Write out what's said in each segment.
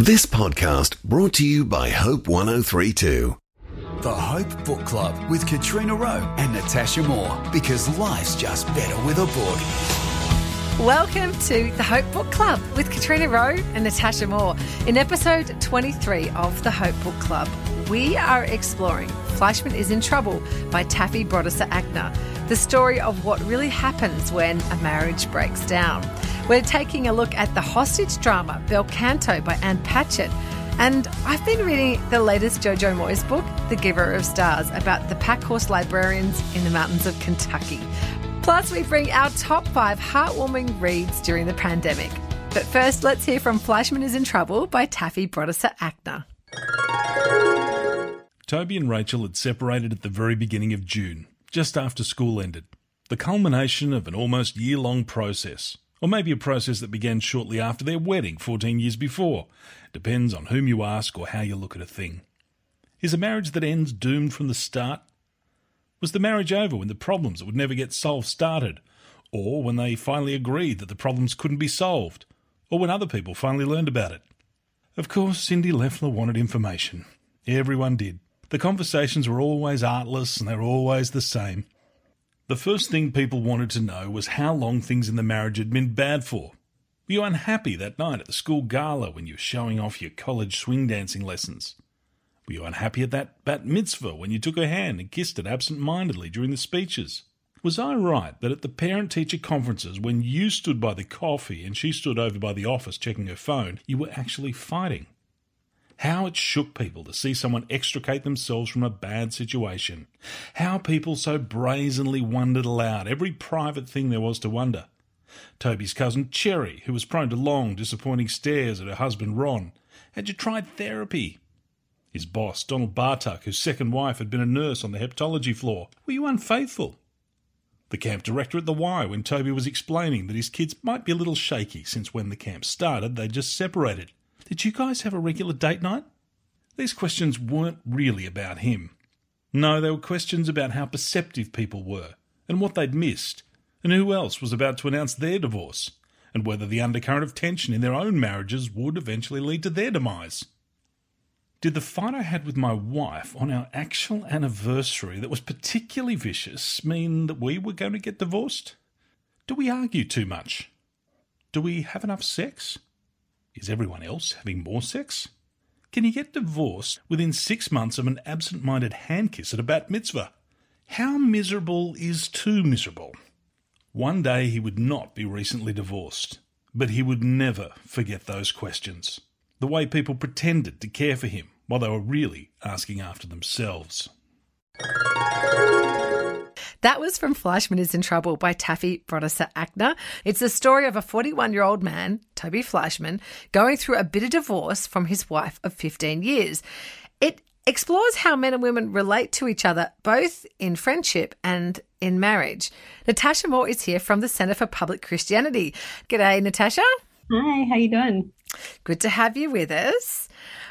This podcast brought to you by Hope 1032. The Hope Book Club with Katrina Roe and Natasha Moore because life's just better with a book. Welcome to the Hope Book Club with Katrina Roe and Natasha Moore. In episode 23 of the Hope Book Club, we are exploring Fleishman is in Trouble by Taffy Brodesser-Akner, the story of what really happens when a marriage breaks down. We're taking a look at the hostage drama Bel Canto by Anne Patchett. And I've been reading the latest Jojo Moyes book, The Giver of Stars, about the pack horse librarians in the mountains of Kentucky. Plus, we bring our top five heartwarming reads during the pandemic. But first, let's hear from Fleishman is in Trouble by Taffy Brodesser-Akner. Toby and Rachel had separated at the very beginning of June, just after school ended. The culmination of an almost year long process. Or maybe a process that began shortly after their wedding 14 years before. Depends on whom you ask or how you look at a thing. Is a marriage that ends doomed from the start? Was the marriage over when the problems that would never get solved started? Or when they finally agreed that the problems couldn't be solved? Or when other people finally learned about it? Of course, Cindy Leffler wanted information. Everyone did. The conversations were always artless and they were always the same. The first thing people wanted to know was how long things in the marriage had been bad for. Were you unhappy that night at the school gala when you were showing off your college swing dancing lessons? Were you unhappy at that bat mitzvah when you took her hand and kissed it absent mindedly during the speeches? Was I right that at the parent teacher conferences, when you stood by the coffee and she stood over by the office checking her phone, you were actually fighting? How it shook people to see someone extricate themselves from a bad situation. How people so brazenly wondered aloud every private thing there was to wonder. Toby's cousin Cherry, who was prone to long, disappointing stares at her husband Ron. Had you tried therapy? His boss, Donald Bartuck, whose second wife had been a nurse on the hepatology floor. Were you unfaithful? The camp director at the Y when Toby was explaining that his kids might be a little shaky since when the camp started they'd just separated. Did you guys have a regular date night? These questions weren't really about him. No, they were questions about how perceptive people were, and what they'd missed, and who else was about to announce their divorce, and whether the undercurrent of tension in their own marriages would eventually lead to their demise. Did the fight I had with my wife on our actual anniversary that was particularly vicious mean that we were going to get divorced? Do we argue too much? Do we have enough sex? Is everyone else having more sex? Can you get divorced within six months of an absent minded hand kiss at a bat mitzvah? How miserable is too miserable? One day he would not be recently divorced, but he would never forget those questions. The way people pretended to care for him while they were really asking after themselves. That was from Fleishman is in Trouble by Taffy Brodesser-Akner. It's the story of a 41 year old man, Toby Fleishman, going through a bitter divorce from his wife of 15 years. It explores how men and women relate to each other, both in friendship and in marriage. Natasha Moore is here from the Centre for Public Christianity. G'day, Natasha. Hi, how you doing? Good to have you with us.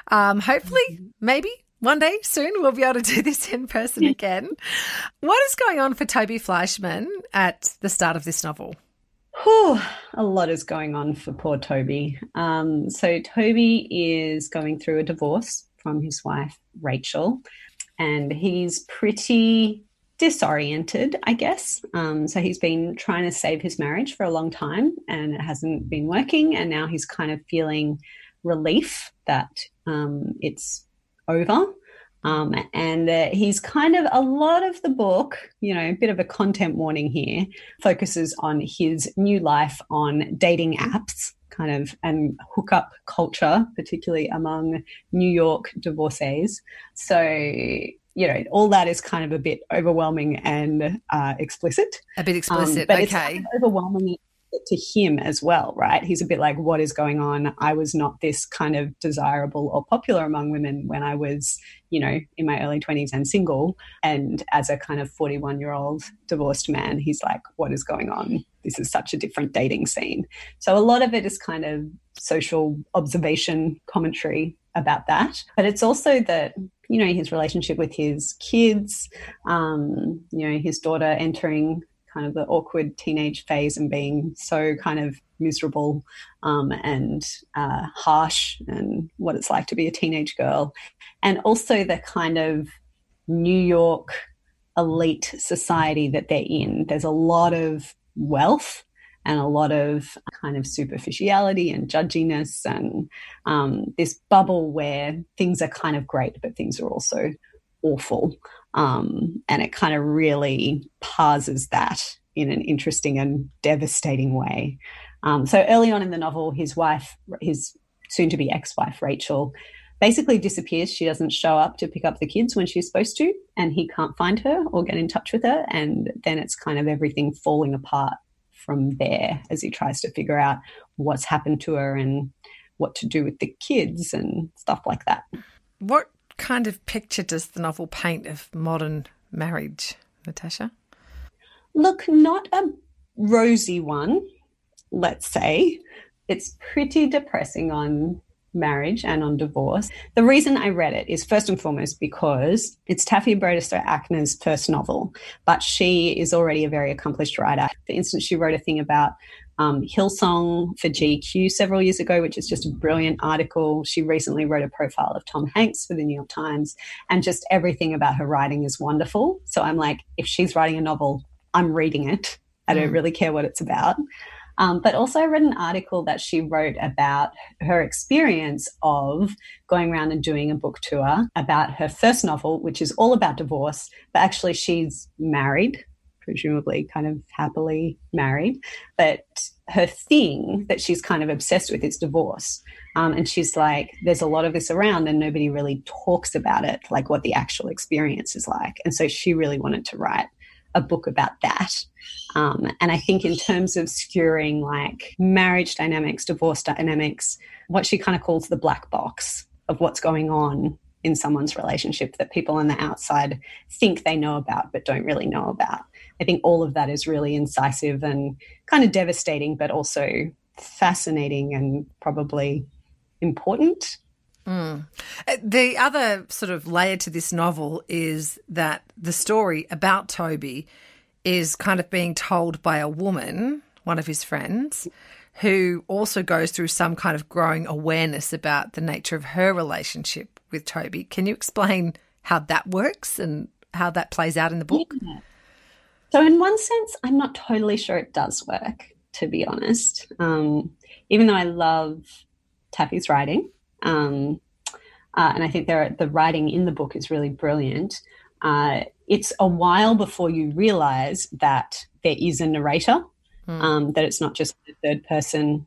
Um, hopefully, maybe one day soon we'll be able to do this in person again. what is going on for Toby Fleishman at the start of this novel? Whew, a lot is going on for poor Toby. Um, so, Toby is going through a divorce from his wife, Rachel, and he's pretty disoriented, I guess. Um, so, he's been trying to save his marriage for a long time and it hasn't been working. And now he's kind of feeling relief that um, it's over. Um, and uh, he's kind of a lot of the book, you know, a bit of a content warning here, focuses on his new life on dating apps, kind of, and hookup culture, particularly among New York divorcees. So, you know, all that is kind of a bit overwhelming and uh, explicit. A bit explicit, um, but okay. It's kind of overwhelming to him as well, right? He's a bit like, what is going on? I was not this kind of desirable or popular among women when I was, you know, in my early 20s and single. And as a kind of 41 year old divorced man, he's like, what is going on? This is such a different dating scene. So a lot of it is kind of social observation commentary about that. But it's also that you know his relationship with his kids um, you know his daughter entering kind of the awkward teenage phase and being so kind of miserable um, and uh, harsh and what it's like to be a teenage girl. And also the kind of New York elite society that they're in. There's a lot of wealth and a lot of kind of superficiality and judginess and um, this bubble where things are kind of great, but things are also awful. Um, and it kind of really parses that in an interesting and devastating way. Um, so early on in the novel, his wife, his soon to be ex wife, Rachel, basically disappears. She doesn't show up to pick up the kids when she's supposed to, and he can't find her or get in touch with her. And then it's kind of everything falling apart from there as he tries to figure out what's happened to her and what to do with the kids and stuff like that. What kind of picture does the novel paint of modern marriage, Natasha? Look, not a rosy one, let's say. It's pretty depressing on marriage and on divorce. The reason I read it is first and foremost because it's Taffy Brodesser Akner's first novel, but she is already a very accomplished writer. For instance, she wrote a thing about um, Hillsong for GQ several years ago, which is just a brilliant article. She recently wrote a profile of Tom Hanks for the New York Times, and just everything about her writing is wonderful. So I'm like, if she's writing a novel, I'm reading it. I don't mm. really care what it's about. Um, but also, I read an article that she wrote about her experience of going around and doing a book tour about her first novel, which is all about divorce, but actually, she's married, presumably kind of happily married. But her thing that she's kind of obsessed with is divorce. Um, and she's like, there's a lot of this around, and nobody really talks about it, like what the actual experience is like. And so she really wanted to write a book about that. Um, and I think in terms of skewering like marriage dynamics, divorce dynamics, what she kind of calls the black box of what's going on in someone's relationship that people on the outside think they know about but don't really know about. I think all of that is really incisive and kind of devastating, but also fascinating and probably important. Mm. The other sort of layer to this novel is that the story about Toby is kind of being told by a woman, one of his friends, who also goes through some kind of growing awareness about the nature of her relationship with Toby. Can you explain how that works and how that plays out in the book? Yeah. So, in one sense, I'm not totally sure it does work, to be honest. Um, even though I love Taffy's writing, um, uh, and I think there, the writing in the book is really brilliant. Uh, it's a while before you realize that there is a narrator, mm. um, that it's not just the third person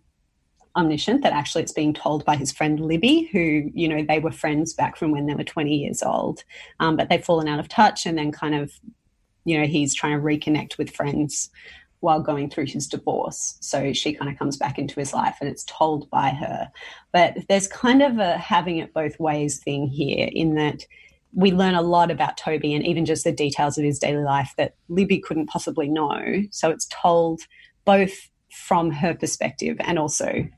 omniscient, that actually it's being told by his friend Libby, who, you know, they were friends back from when they were 20 years old, um, but they've fallen out of touch and then kind of, you know, he's trying to reconnect with friends while going through his divorce. So she kind of comes back into his life and it's told by her. But there's kind of a having it both ways thing here in that we learn a lot about Toby and even just the details of his daily life that Libby couldn't possibly know. So it's told both from her perspective and also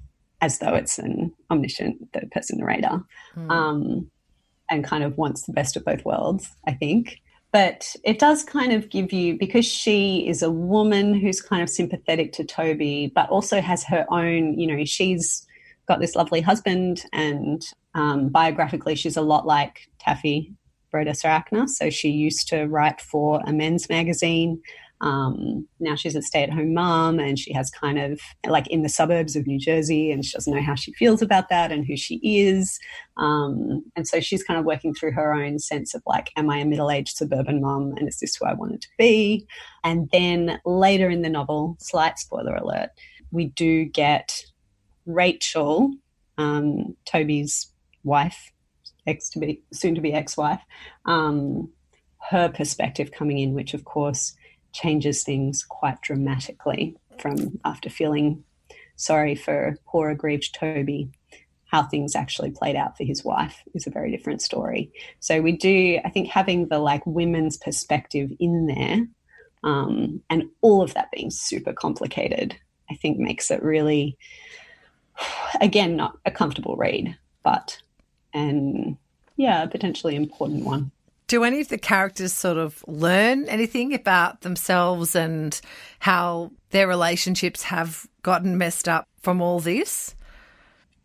as though it's an omniscient third person narrator mm. um, and kind of wants the best of both worlds, I think but it does kind of give you because she is a woman who's kind of sympathetic to Toby, but also has her own. You know, she's got this lovely husband, and um, biographically, she's a lot like Taffy Brodesser Akner. So she used to write for a men's magazine. Um, now she's a stay at home mom and she has kind of like in the suburbs of New Jersey and she doesn't know how she feels about that and who she is. Um, and so she's kind of working through her own sense of like, am I a middle aged suburban mom and is this who I wanted to be? And then later in the novel, slight spoiler alert, we do get Rachel, um, Toby's wife, ex to be soon to be ex wife, um, her perspective coming in, which of course changes things quite dramatically from after feeling sorry for poor aggrieved Toby. How things actually played out for his wife is a very different story. So we do, I think, having the like women's perspective in there, um, and all of that being super complicated, I think makes it really, again, not a comfortable read, but and yeah, a potentially important one. Do any of the characters sort of learn anything about themselves and how their relationships have gotten messed up from all this?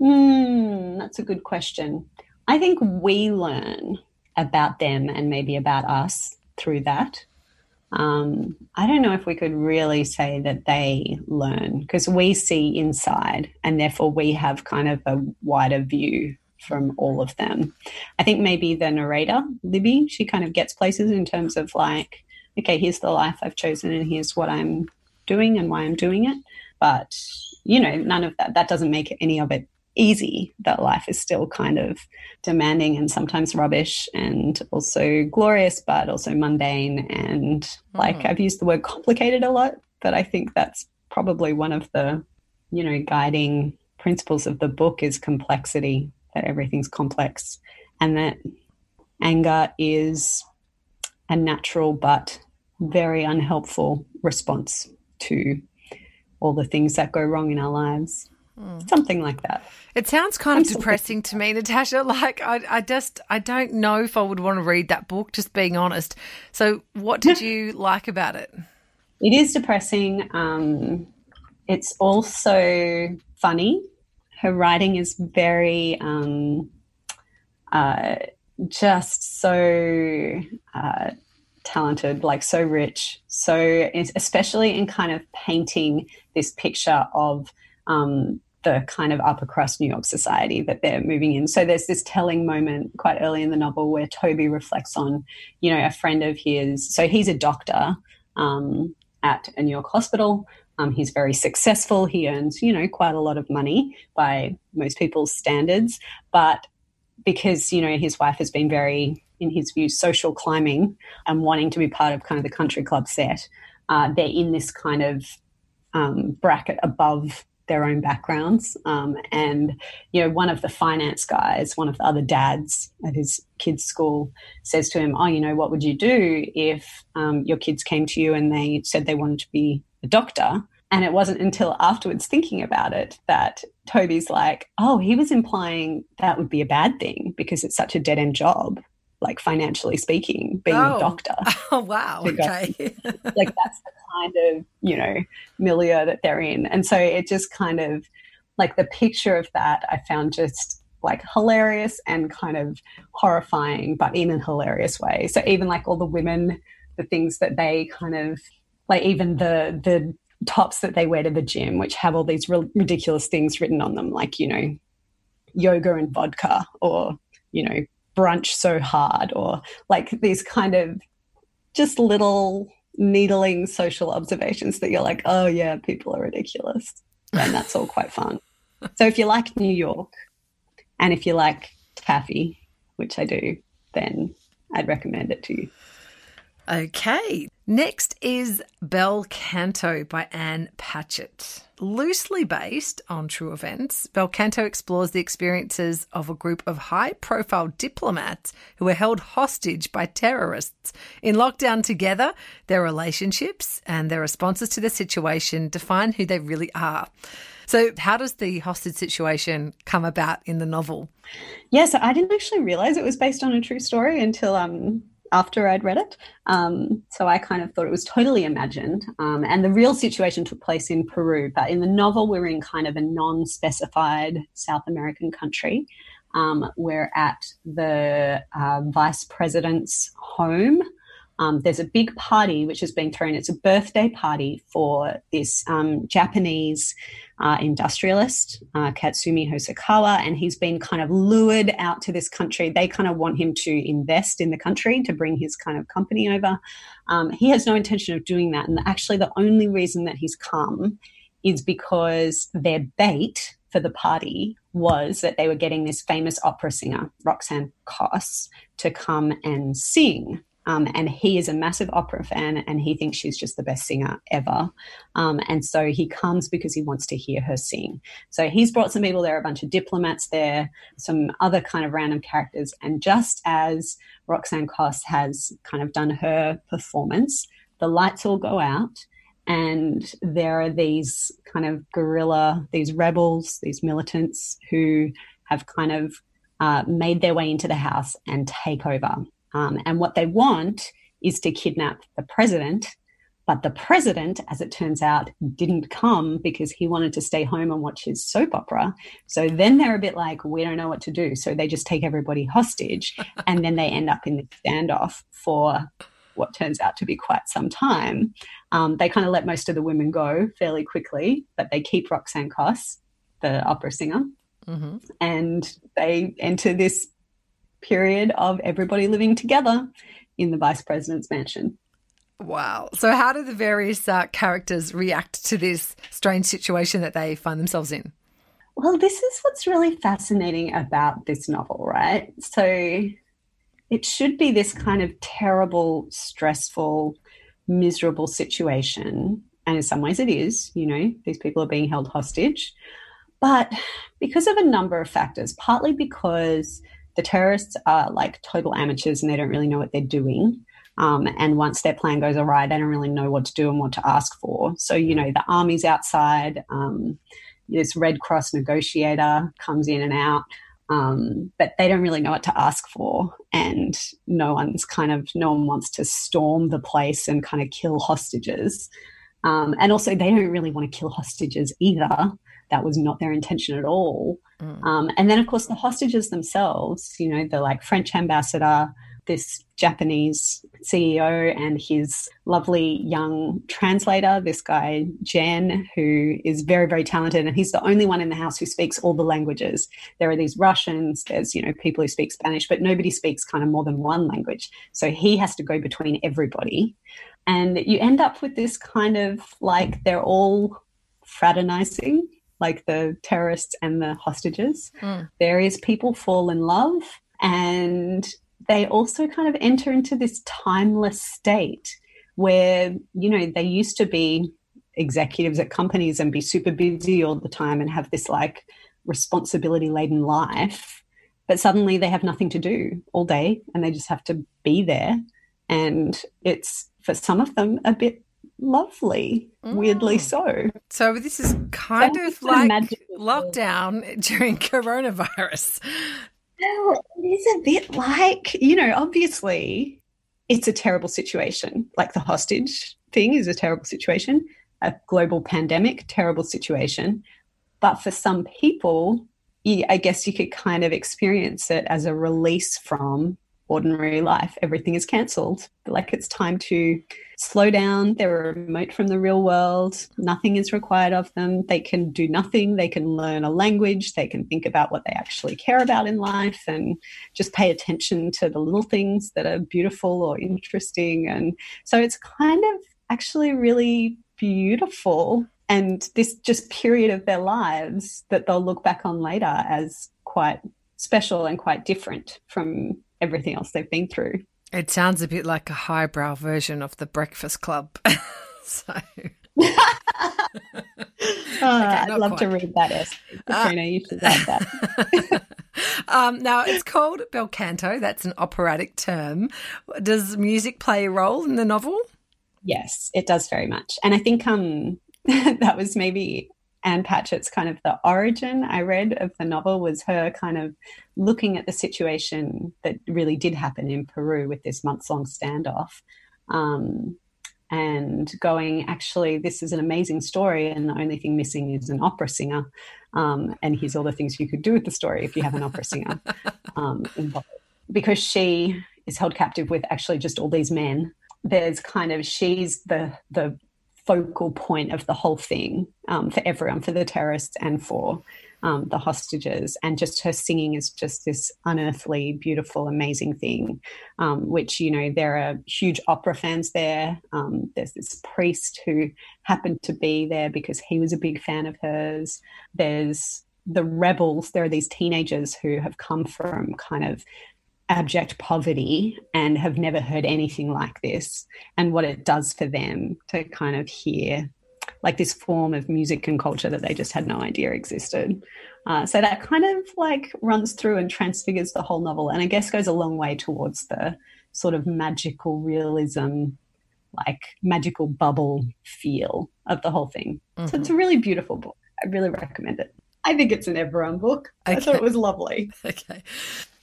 Mm, that's a good question. I think we learn about them and maybe about us through that. Um, I don't know if we could really say that they learn because we see inside and therefore we have kind of a wider view from all of them. I think maybe the narrator, Libby, she kind of gets places in terms of like, okay, here's the life I've chosen and here's what I'm doing and why I'm doing it. But, you know, none of that, that doesn't make any of it easy. That life is still kind of demanding and sometimes rubbish and also glorious, but also mundane. And mm. like I've used the word complicated a lot, but I think that's probably one of the, you know, guiding principles of the book is complexity that everything's complex and that anger is a natural but very unhelpful response to all the things that go wrong in our lives. Mm. Something like that. It sounds kind of depressing to me, Natasha. Like, I, I just, I don't know if I would want to read that book, just being honest. So, what did you like about it? It is depressing. Um, it's also funny her writing is very um, uh, just so uh, talented, like so rich. So, especially in kind of painting this picture of um, the kind of upper crust New York society that they're moving in. So, there's this telling moment quite early in the novel where Toby reflects on, you know, a friend of his. So, he's a doctor um, at a New York hospital. Um, he's very successful. He earns, you know, quite a lot of money by most people's standards. But because, you know, his wife has been very, in his view, social climbing and wanting to be part of kind of the country club set, uh, they're in this kind of um, bracket above their own backgrounds. Um, and, you know, one of the finance guys, one of the other dads at his kid's school says to him, Oh, you know, what would you do if um, your kids came to you and they said they wanted to be a doctor. And it wasn't until afterwards thinking about it that Toby's like, oh, he was implying that would be a bad thing because it's such a dead end job, like financially speaking, being oh. a doctor. Oh, wow. Okay. like that's the kind of, you know, milieu that they're in. And so it just kind of like the picture of that I found just like hilarious and kind of horrifying, but in a hilarious way. So even like all the women, the things that they kind of like even the the tops that they wear to the gym, which have all these real ridiculous things written on them, like you know, yoga and vodka, or you know, brunch so hard, or like these kind of just little needling social observations that you're like, oh yeah, people are ridiculous, and that's all quite fun. So if you like New York, and if you like taffy, which I do, then I'd recommend it to you. Okay. Next is Bel Canto by Anne Patchett. Loosely based on true events, Bel Canto explores the experiences of a group of high profile diplomats who were held hostage by terrorists. In lockdown together, their relationships and their responses to the situation define who they really are. So, how does the hostage situation come about in the novel? Yeah, so I didn't actually realize it was based on a true story until um, after I'd read it. Um, so I kind of thought it was totally imagined. Um, and the real situation took place in Peru. But in the novel, we're in kind of a non specified South American country. Um, we're at the uh, vice president's home. Um, there's a big party which has been thrown. It's a birthday party for this um, Japanese uh, industrialist, uh, Katsumi Hosokawa, and he's been kind of lured out to this country. They kind of want him to invest in the country to bring his kind of company over. Um, he has no intention of doing that. And actually, the only reason that he's come is because their bait for the party was that they were getting this famous opera singer, Roxanne Coss, to come and sing um, and he is a massive opera fan and he thinks she's just the best singer ever. Um, and so he comes because he wants to hear her sing. So he's brought some people there, a bunch of diplomats there, some other kind of random characters. And just as Roxanne Coss has kind of done her performance, the lights all go out and there are these kind of guerrilla, these rebels, these militants who have kind of uh, made their way into the house and take over Um, and what they want is to kidnap the president. But the president, as it turns out, didn't come because he wanted to stay home and watch his soap opera. So then they're a bit like, we don't know what to do. So they just take everybody hostage. and then they end up in the standoff for what turns out to be quite some time. Um, they kind of let most of the women go fairly quickly, but they keep Roxanne Coss, the opera singer, mm-hmm. and they enter this period of everybody living together in the vice president's mansion. Wow. So, how do the various uh, characters react to this strange situation that they find themselves in? Well, this is what's really fascinating about this novel, right? So, it should be this kind of terrible, stressful, miserable situation. And in some ways, it is. You know, these people are being held hostage. But because of a number of factors, partly because the terrorists are like total amateurs and they don't really know what they're doing. Um, and once their plan goes awry, they don't really know what to do and what to ask for. So, you know, the army's outside, um, this Red Cross negotiator comes in and out. Um, but they don't really know what to ask for. And no one's kind of, no one wants to storm the place and kind of kill hostages. Um, and also, they don't really want to kill hostages either. That was not their intention at all. Mm. Um, and then, of course, the hostages themselves, you know, the like French ambassador, this Japanese CEO and his lovely young translator, this guy, Gen, who is very, very talented. And he's the only one in the house who speaks all the languages. There are these Russians, there's, you know, people who speak Spanish, but nobody speaks kind of more than one language. So he has to go between everybody. And you end up with this kind of like they're all fraternizing, like the terrorists and the hostages. Mm. Various people fall in love and they also kind of enter into this timeless state where, you know, they used to be executives at companies and be super busy all the time and have this like responsibility laden life. But suddenly they have nothing to do all day and they just have to be there. And it's for some of them a bit lovely, mm. weirdly so. So this is kind so of like lockdown during coronavirus. Well, it is a bit like, you know, obviously it's a terrible situation. Like the hostage thing is a terrible situation, a global pandemic, terrible situation. But for some people, I guess you could kind of experience it as a release from ordinary life. Everything is cancelled. Like it's time to slow down. They're remote from the real world. Nothing is required of them. They can do nothing. They can learn a language. They can think about what they actually care about in life and just pay attention to the little things that are beautiful or interesting. And so it's kind of actually really beautiful. And this just period of their lives that they'll look back on later as quite special and quite different from everything else they've been through. It sounds a bit like a highbrow version of the Breakfast Club. so. oh, okay, I'd love quite. to read that essay. Katrina, uh, you should that. um, now, it's called bel canto. That's an operatic term. Does music play a role in the novel? Yes, it does very much. And I think um, that was maybe Ann Patchett's kind of the origin I read of the novel was her kind of looking at the situation that really did happen in Peru with this months long standoff. Um, and going, actually, this is an amazing story, and the only thing missing is an opera singer. Um, and here's all the things you could do with the story if you have an opera singer um, involved. Because she is held captive with actually just all these men. There's kind of she's the the focal point of the whole thing um, for everyone, for the terrorists and for um, the hostages. And just her singing is just this unearthly, beautiful, amazing thing, um, which, you know, there are huge opera fans there. Um, there's this priest who happened to be there because he was a big fan of hers. There's the rebels, there are these teenagers who have come from kind of abject poverty and have never heard anything like this and what it does for them to kind of hear like this form of music and culture that they just had no idea existed. Uh, so that kind of like runs through and transfigures the whole novel and I guess goes a long way towards the sort of magical realism, like magical bubble feel of the whole thing. Mm-hmm. So it's a really beautiful book. I really recommend it. I think it's an everyone book. Okay. I thought it was lovely. Okay.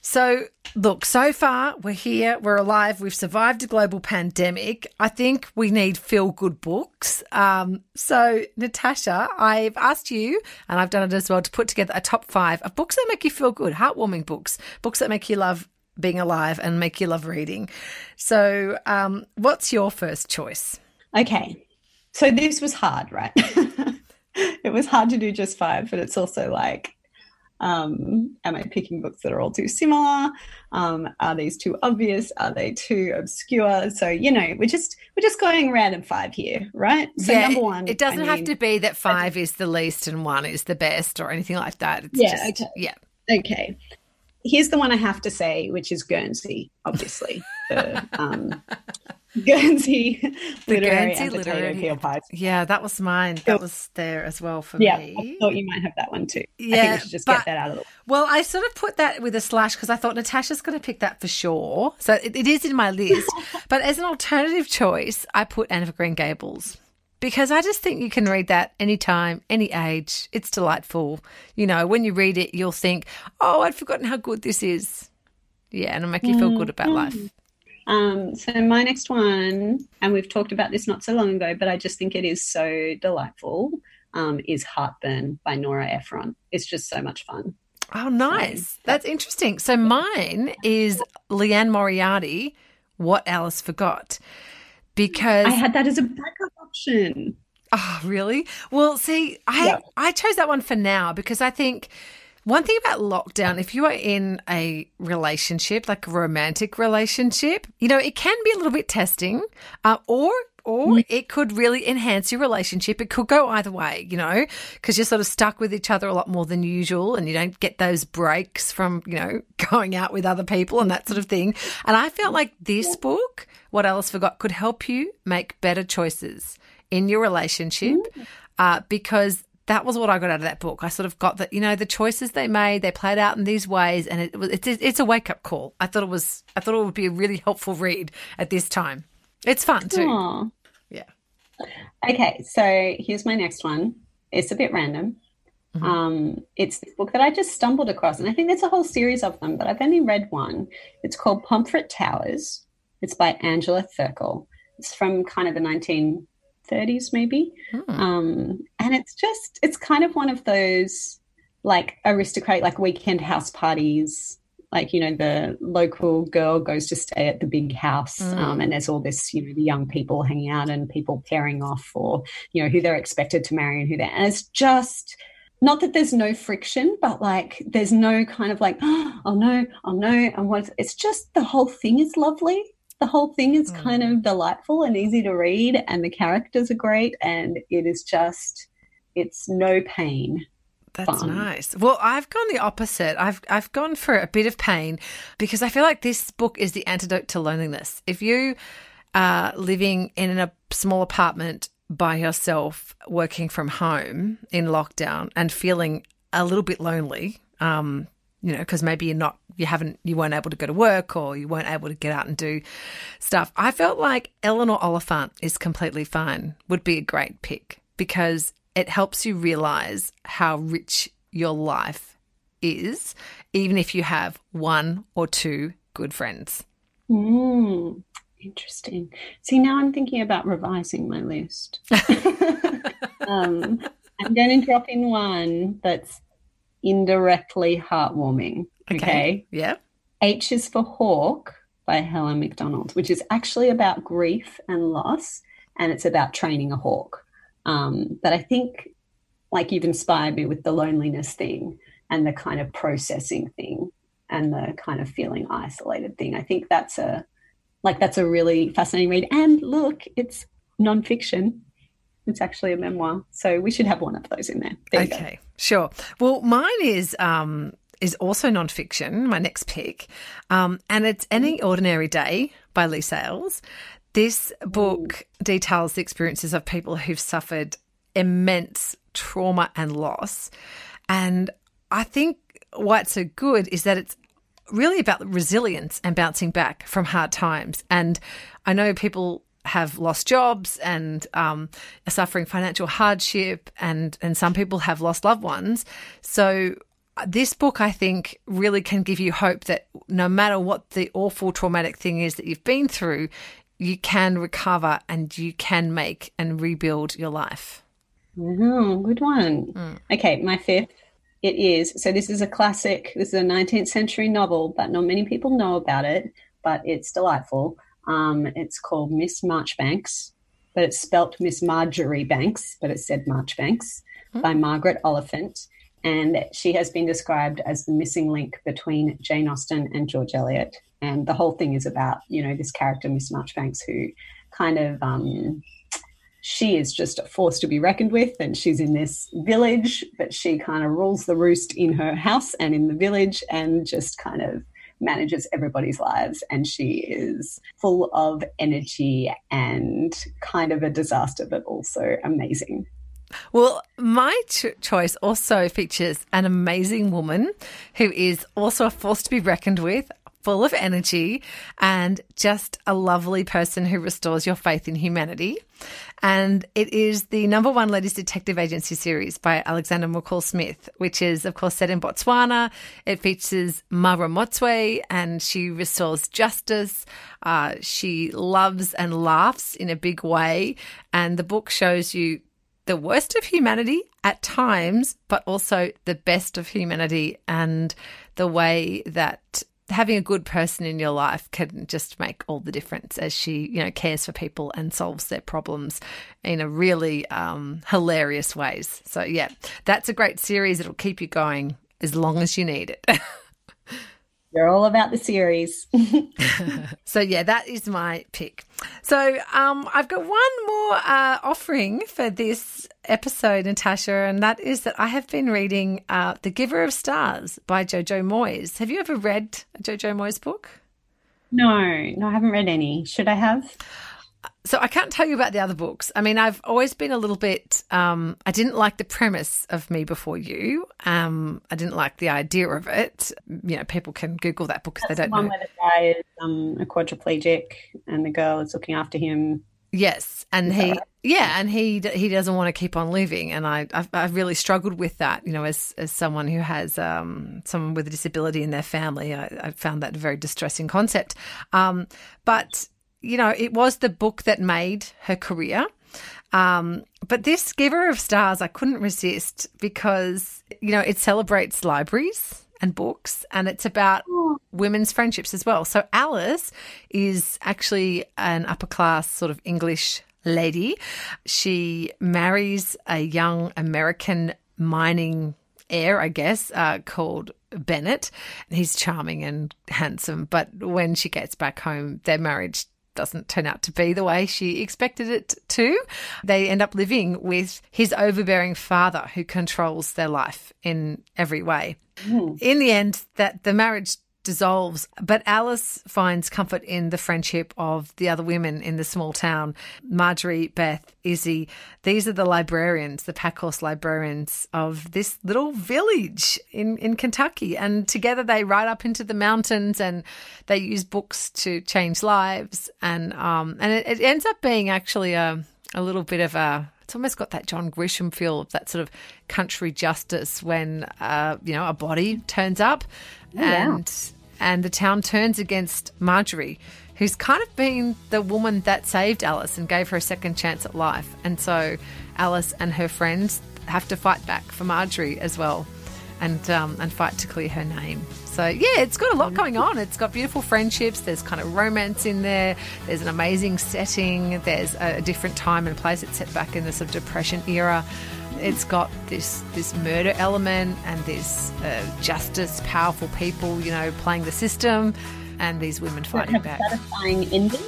So, look, so far we're here, we're alive, we've survived a global pandemic. I think we need feel good books. Um, so, Natasha, I've asked you, and I've done it as well, to put together a top five of books that make you feel good, heartwarming books, books that make you love being alive and make you love reading. So, um, what's your first choice? Okay. So, this was hard, right? it was hard to do just five, but it's also like, um, am I picking books that are all too similar? Um, are these too obvious? Are they too obscure? So you know, we're just we're just going random five here, right? So yeah, number one, it doesn't I have mean- to be that five is the least and one is the best or anything like that. It's Yeah, just, okay. yeah. Okay. Here's the one I have to say, which is Guernsey, obviously. the um, Guernsey literary Guernsey and potato literary- pies. Yeah, that was mine. That was there as well for Yeah, me. I thought you might have that one too. I Yeah, think we should just but- get that out of the way. Well, I sort of put that with a slash because I thought Natasha's going to pick that for sure. So it, it is in my list. but as an alternative choice, I put Anne of Green Gables because I just think you can read that anytime, any age. It's delightful. You know, when you read it, you'll think, oh, I'd forgotten how good this is. Yeah, and it'll make you feel good about mm-hmm. life. Um, so my next one, and we've talked about this not so long ago, but I just think it is so delightful, um, is Heartburn by Nora Ephron. It's just so much fun. Oh, nice. That's interesting. So mine is Liane Moriarty, What Alice Forgot. Because I had that as a backup option. Oh, really? Well, see, I Yeah. I chose that one for now because I think one thing about lockdown, if you are in a relationship, like a romantic relationship, you know, it can be a little bit testing, uh, or or it could really enhance your relationship. It could go either way, you know, because you're sort of stuck with each other a lot more than usual, and you don't get those breaks from you know going out with other people and that sort of thing. And I felt like this book, What Alice Forgot, could help you make better choices in your relationship uh, because that was what I got out of that book. I sort of got that, you know, the choices they made, they played out in these ways, and it was it's, it's a wake up call. I thought it was, I thought it would be a really helpful read at this time. It's fun too. Aw. Yeah. Okay, so here's my next one. It's a bit random. Um, it's this book that I just stumbled across, and I think there's a whole series of them, but I've only read one. It's called Pomfret Towers. It's by Angela Thirkell. It's from kind of the 1930s, maybe. Um, and it's just, it's kind of one of those like aristocratic, like weekend house parties. Like, you know, the local girl goes to stay at the big house, um, and there's all this, you know, the young people hanging out and people pairing off or, you know, who they're expected to marry and who they're, and it's just, not that there's no friction, but like there's no kind of like, oh no, oh no, and what it's just the whole thing is lovely. The whole thing is kind of delightful and easy to read, and the characters are great, and it is just, it's no pain. That's fun. nice. Well, I've gone the opposite. I've I've gone for a bit of pain because I feel like this book is the antidote to loneliness. If you are living in a small apartment by yourself, working from home in lockdown, and feeling a little bit lonely, um, you know, because maybe you're not, you haven't, you weren't able to go to work or you weren't able to get out and do stuff. I felt like Eleanor Oliphant is completely fine would be a great pick because it helps you realize how rich your life is, even if you have one or two good friends. Mm, interesting. See, now I'm thinking about revising my list. um, I'm going to drop in one that's indirectly heartwarming. Okay. Yeah. H is for Hawk by Helen Macdonald, which is actually about grief and loss, and it's about training a hawk. Um, but I think, like, you've inspired me with the loneliness thing and the kind of processing thing and the kind of feeling isolated thing. I think that's a like that's a really fascinating read. And look, it's nonfiction. It's actually a memoir, so we should have one of those in there. There. Okay, sure. Well, mine is um is also nonfiction. My next pick, um, and it's Any Ordinary Day by Leigh Sales. This book details the experiences of people who've suffered immense trauma and loss, and I think why it's so good is that it's really about resilience and bouncing back from hard times. And I know people have lost jobs and um, are suffering financial hardship, and and some people have lost loved ones. So this book, I think, really can give you hope that no matter what the awful traumatic thing is that you've been through, you can recover and you can make and rebuild your life. Oh, good one. Mm. Okay, my fifth. It is so. This is a classic. This is a 19th century novel, but not many people know about it. But it's delightful. Um, it's called Miss Marchbanks, but it's spelt Miss Marjoribanks, but it's said Marchbanks mm. by Margaret Oliphant. And she has been described as the missing link between Jane Austen and George Eliot. And the whole thing is about, you know, this character, Miss Marchbanks, who kind of um, she is just a force to be reckoned with and she's in this village but she kind of rules the roost in her house and in the village and just kind of manages everybody's lives and she is full of energy and kind of a disaster but also amazing well, my ch- choice also features an amazing woman who is also a force to be reckoned with full of energy and just a lovely person who restores your faith in humanity. And it is the number one ladies detective agency series by Alexander McCall Smith, which is, of course, set in Botswana. It features Mma Ramotswe and she restores justice. Uh, she loves and laughs in a big way. And the book shows you the worst of humanity at times, but also the best of humanity and the way that having a good person in your life can just make all the difference as she, you know, cares for people and solves their problems in a really um, hilarious ways. So yeah, that's a great series. It'll keep you going as long as you need it. You're all about the series. so yeah, that is my pick. So um, I've got one more uh, offering for this episode, Natasha, and that is that I have been reading uh, The Giver of Stars by Jojo Moyes. Have you ever read a Jojo Moyes book? No, no, I haven't read any. Should I have? So I can't tell you about the other books. I mean, I've always been a little bit. Um, I didn't like the premise of Me Before You. Um, I didn't like the idea of it. You know, people can Google that book if they don't the one know. Where the guy is um, a quadriplegic and the girl is looking after him. Yes, and he, right? yeah, and he he doesn't want to keep on living, and I I've, I've, really struggled with that. You know, as as someone who has um, someone with a disability in their family, I, I found that a very distressing concept. Um, but you know, it was the book that made her career. Um, but this Giver of Stars, I couldn't resist because, you know, it celebrates libraries and books and it's about women's friendships as well. So Alice is actually an upper class sort of English lady. She marries a young American mining heir, I guess, uh, called Bennett. He's charming and handsome, but when she gets back home, their marriage doesn't turn out to be the way she expected it to. They end up living with his overbearing father who controls their life in every way. Mm. In the end, that the marriage dissolves. But Alice finds comfort in the friendship of the other women in the small town Marjorie, Beth, Izzy. These are the librarians, the Packhorse librarians of this little village in, in Kentucky. And together they ride up into the mountains and they use books to change lives. And, um, and it, it ends up being actually a, a little bit of a it's almost got that John Grisham feel of that sort of country justice when uh, you know a body turns up oh, and and the town turns against Marjorie, who's kind of been the woman that saved Alice and gave her a second chance at life. And so Alice and her friends have to fight back for Marjorie as well and um, and fight to clear her name. So yeah, it's got a lot going on. It's got beautiful friendships. There's kind of romance in there. There's an amazing setting. There's a different time and place. It's set back in the sort of depression era. It's got this this murder element and this uh, justice, powerful people, you know, playing the system, and these women fighting back. Satisfying ending.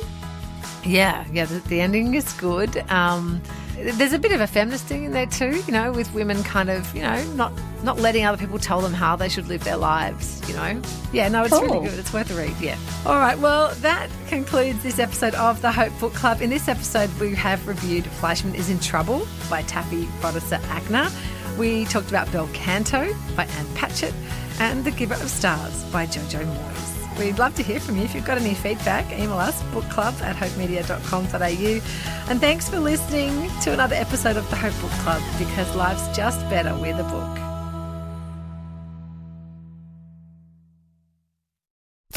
Yeah, yeah. The, the ending is good. Um, there's a bit of a feminist thing in there too, you know, with women kind of, you know, not not letting other people tell them how they should live their lives, you know. Yeah, no, it's cool. really good. It's worth a read. Yeah. All right. Well, that concludes this episode of the Hope Book Club. In this episode, we have reviewed Fleishman is in Trouble by Taffy Brodesser Akner. We talked about Bel Canto by Anne Patchett and The Giver of Stars by Jojo Moyes. We'd love to hear from you. If you've got any feedback, email us bookclub at hopemedia.com.au. And thanks for listening to another episode of the Hope Book Club because life's just better with a book.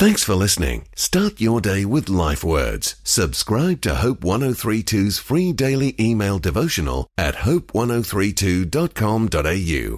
Thanks for listening. Start your day with life words. Subscribe to Hope 1032's free daily email devotional at hope1032.com.au.